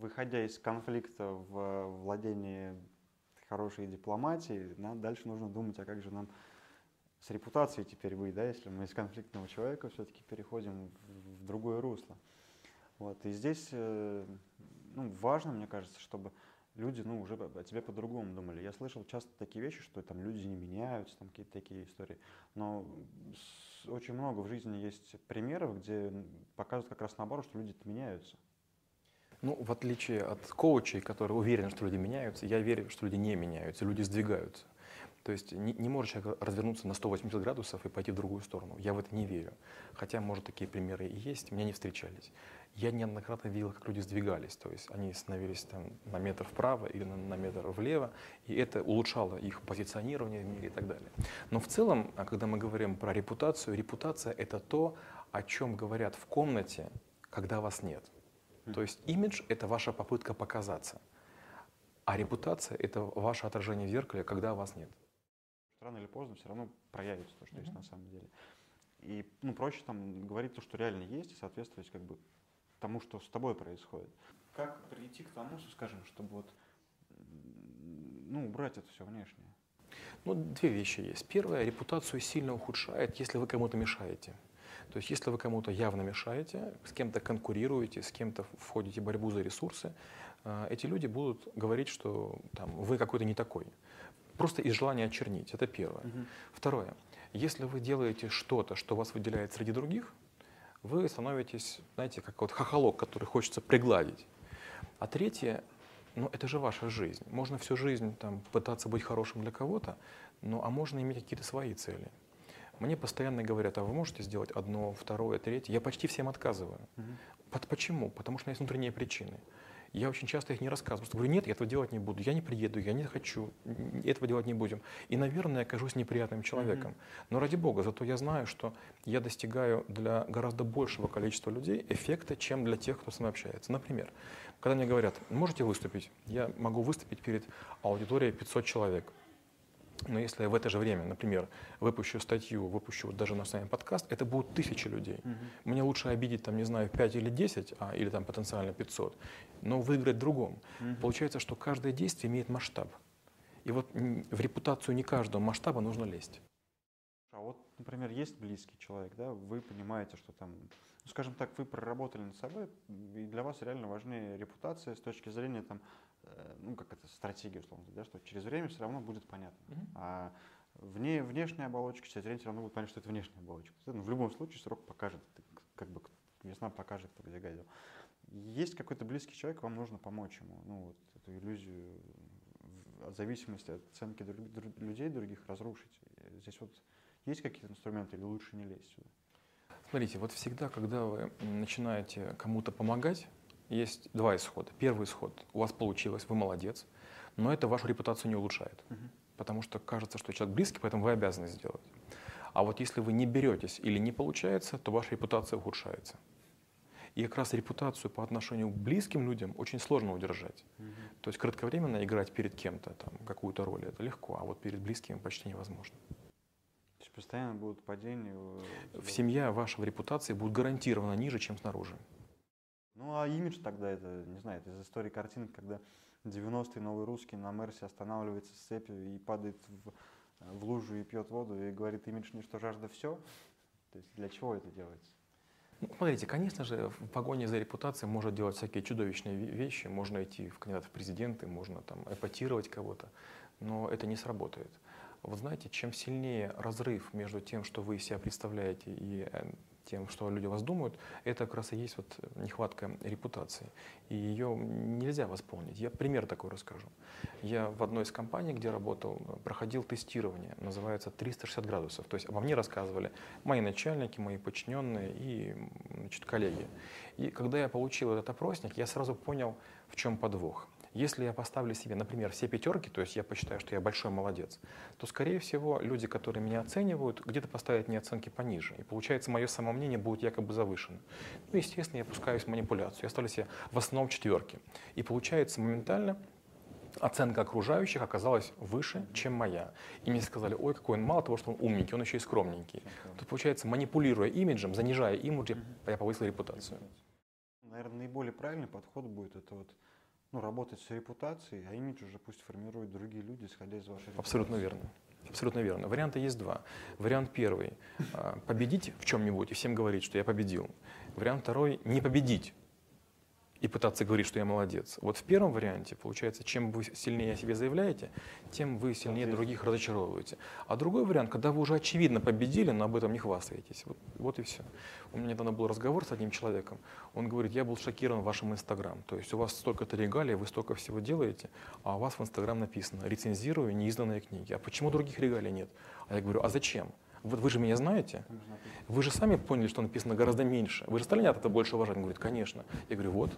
выходя из конфликта в владении хорошей дипломатией, нам дальше нужно думать, а как же нам с репутацией теперь быть, да, если мы из конфликтного человека все-таки переходим в, в другое русло. Вот. И здесь э, ну, важно, мне кажется, чтобы люди ну, уже о тебе по-другому думали. Я слышал часто такие вещи, что там люди не меняются, там какие-то такие истории. Но очень много в жизни есть примеров, где показывают как раз наоборот, что люди меняются. Ну, в отличие от коучей, которые уверены, что люди меняются, я верю, что люди не меняются, люди сдвигаются. То есть не, не может человек развернуться на 180 градусов и пойти в другую сторону. Я в это не верю. Хотя, может, такие примеры и есть, мне не встречались. Я неоднократно видел, как люди сдвигались. То есть они становились там, на метр вправо или на, на метр влево, и это улучшало их позиционирование в мире и так далее. Но в целом, а когда мы говорим про репутацию, репутация — это то, о чем говорят в комнате, когда вас нет. То есть имидж — это ваша попытка показаться. А репутация — это ваше отражение в зеркале, когда вас нет. Рано или поздно все равно проявится то, что mm-hmm. есть на самом деле. И ну, проще там говорить то, что реально есть, и соответствовать как бы тому, что с тобой происходит. Как прийти к тому, скажем, чтобы вот, ну, убрать это все внешнее? Ну, две вещи есть. Первое, репутацию сильно ухудшает, если вы кому-то мешаете. То есть если вы кому-то явно мешаете, с кем-то конкурируете, с кем-то входите в борьбу за ресурсы, э, эти люди будут говорить, что там, вы какой-то не такой. Просто из желания очернить. Это первое. Угу. Второе. Если вы делаете что-то, что вас выделяет среди других, вы становитесь, знаете, как вот хохолок, который хочется пригладить. А третье, ну это же ваша жизнь. Можно всю жизнь там, пытаться быть хорошим для кого-то, ну а можно иметь какие-то свои цели. Мне постоянно говорят, а вы можете сделать одно, второе, третье? Я почти всем отказываю. Угу. Почему? Потому что у меня есть внутренние причины. Я очень часто их не рассказываю. Просто говорю, нет, я этого делать не буду, я не приеду, я не хочу, этого делать не будем. И, наверное, я окажусь неприятным человеком. Mm-hmm. Но ради бога, зато я знаю, что я достигаю для гораздо большего количества людей эффекта, чем для тех, кто со мной общается. Например, когда мне говорят, можете выступить, я могу выступить перед аудиторией 500 человек. Но если я в это же время, например, выпущу статью, выпущу вот даже наш с вами подкаст, это будут тысячи людей. Угу. Мне лучше обидеть, там, не знаю, 5 или 10, а, или там потенциально 500, но выиграть в другом. Угу. Получается, что каждое действие имеет масштаб. И вот в репутацию не каждого масштаба нужно лезть. Например, есть близкий человек, да, вы понимаете, что там, ну, скажем так, вы проработали над собой, и для вас реально важнее репутация с точки зрения там, Э, ну, как это, стратегия, условно, да, что через время все равно будет понятно. Mm-hmm. А вне, внешняя оболочка, через время все равно будет понятно, что это внешняя оболочка. Ну, в любом случае срок покажет, как бы весна покажет, кто где гадил. Есть какой-то близкий человек, вам нужно помочь ему, ну, вот эту иллюзию от зависимости от оценки друг, друг, людей других разрушить. Здесь вот есть какие-то инструменты или лучше не лезть сюда? Смотрите, вот всегда, когда вы начинаете кому-то помогать, есть два исхода. Первый исход. У вас получилось, вы молодец, но это вашу репутацию не улучшает. Угу. Потому что кажется, что человек близкий, поэтому вы обязаны сделать. А вот если вы не беретесь или не получается, то ваша репутация ухудшается. И как раз репутацию по отношению к близким людям очень сложно удержать. Угу. То есть кратковременно играть перед кем-то там какую-то роль это легко, а вот перед близкими почти невозможно. Постоянно будут падения. В семья вашего репутации будет гарантированно ниже, чем снаружи. Ну а имидж тогда, это, не знаю, это из истории картинок, когда 90-й новый русский на Мерсе останавливается с цепью и падает в, в лужу и пьет воду и говорит имидж что жажда все. То есть для чего это делается? Ну, смотрите, конечно же, в погоне за репутацией можно делать всякие чудовищные вещи, можно идти в кандидат в президенты, можно там эпатировать кого-то, но это не сработает. Вот знаете, чем сильнее разрыв между тем, что вы себя представляете, и э, тем, что люди вас думают, это как раз и есть вот нехватка репутации. И ее нельзя восполнить. Я пример такой расскажу. Я в одной из компаний, где работал, проходил тестирование, называется 360 градусов. То есть обо мне рассказывали мои начальники, мои подчиненные и значит, коллеги. И когда я получил этот опросник, я сразу понял, в чем подвох. Если я поставлю себе, например, все пятерки, то есть я посчитаю, что я большой молодец, то, скорее всего, люди, которые меня оценивают, где-то поставят мне оценки пониже. И получается, мое самомнение будет якобы завышено. Ну, естественно, я пускаюсь в манипуляцию. Я ставлю себе в основном четверки. И получается моментально оценка окружающих оказалась выше, чем моя. И мне сказали, ой, какой он, мало того, что он умненький, он еще и скромненький. Тут получается, манипулируя имиджем, занижая имидж, я повысил репутацию. Наверное, наиболее правильный подход будет это вот ну, работать с репутацией, а имидж уже пусть формируют другие люди, исходя из вашей Абсолютно репутации. верно. Абсолютно верно. Варианты есть два. Вариант первый а, – победить в чем-нибудь и всем говорить, что я победил. Вариант второй – не победить и пытаться говорить, что я молодец. Вот в первом варианте, получается, чем вы сильнее о себе заявляете, тем вы сильнее других разочаровываете. А другой вариант, когда вы уже очевидно победили, но об этом не хвастаетесь. Вот, вот и все. У меня недавно был разговор с одним человеком. Он говорит, я был шокирован вашим Инстаграм. То есть у вас столько-то регалий, вы столько всего делаете, а у вас в Инстаграм написано «рецензирую неизданные книги». А почему других регалий нет? А я говорю, а зачем? Вы же меня знаете, вы же сами поняли, что написано гораздо меньше. Вы же стали меня это больше уважать? Он говорит, конечно. Я говорю, вот,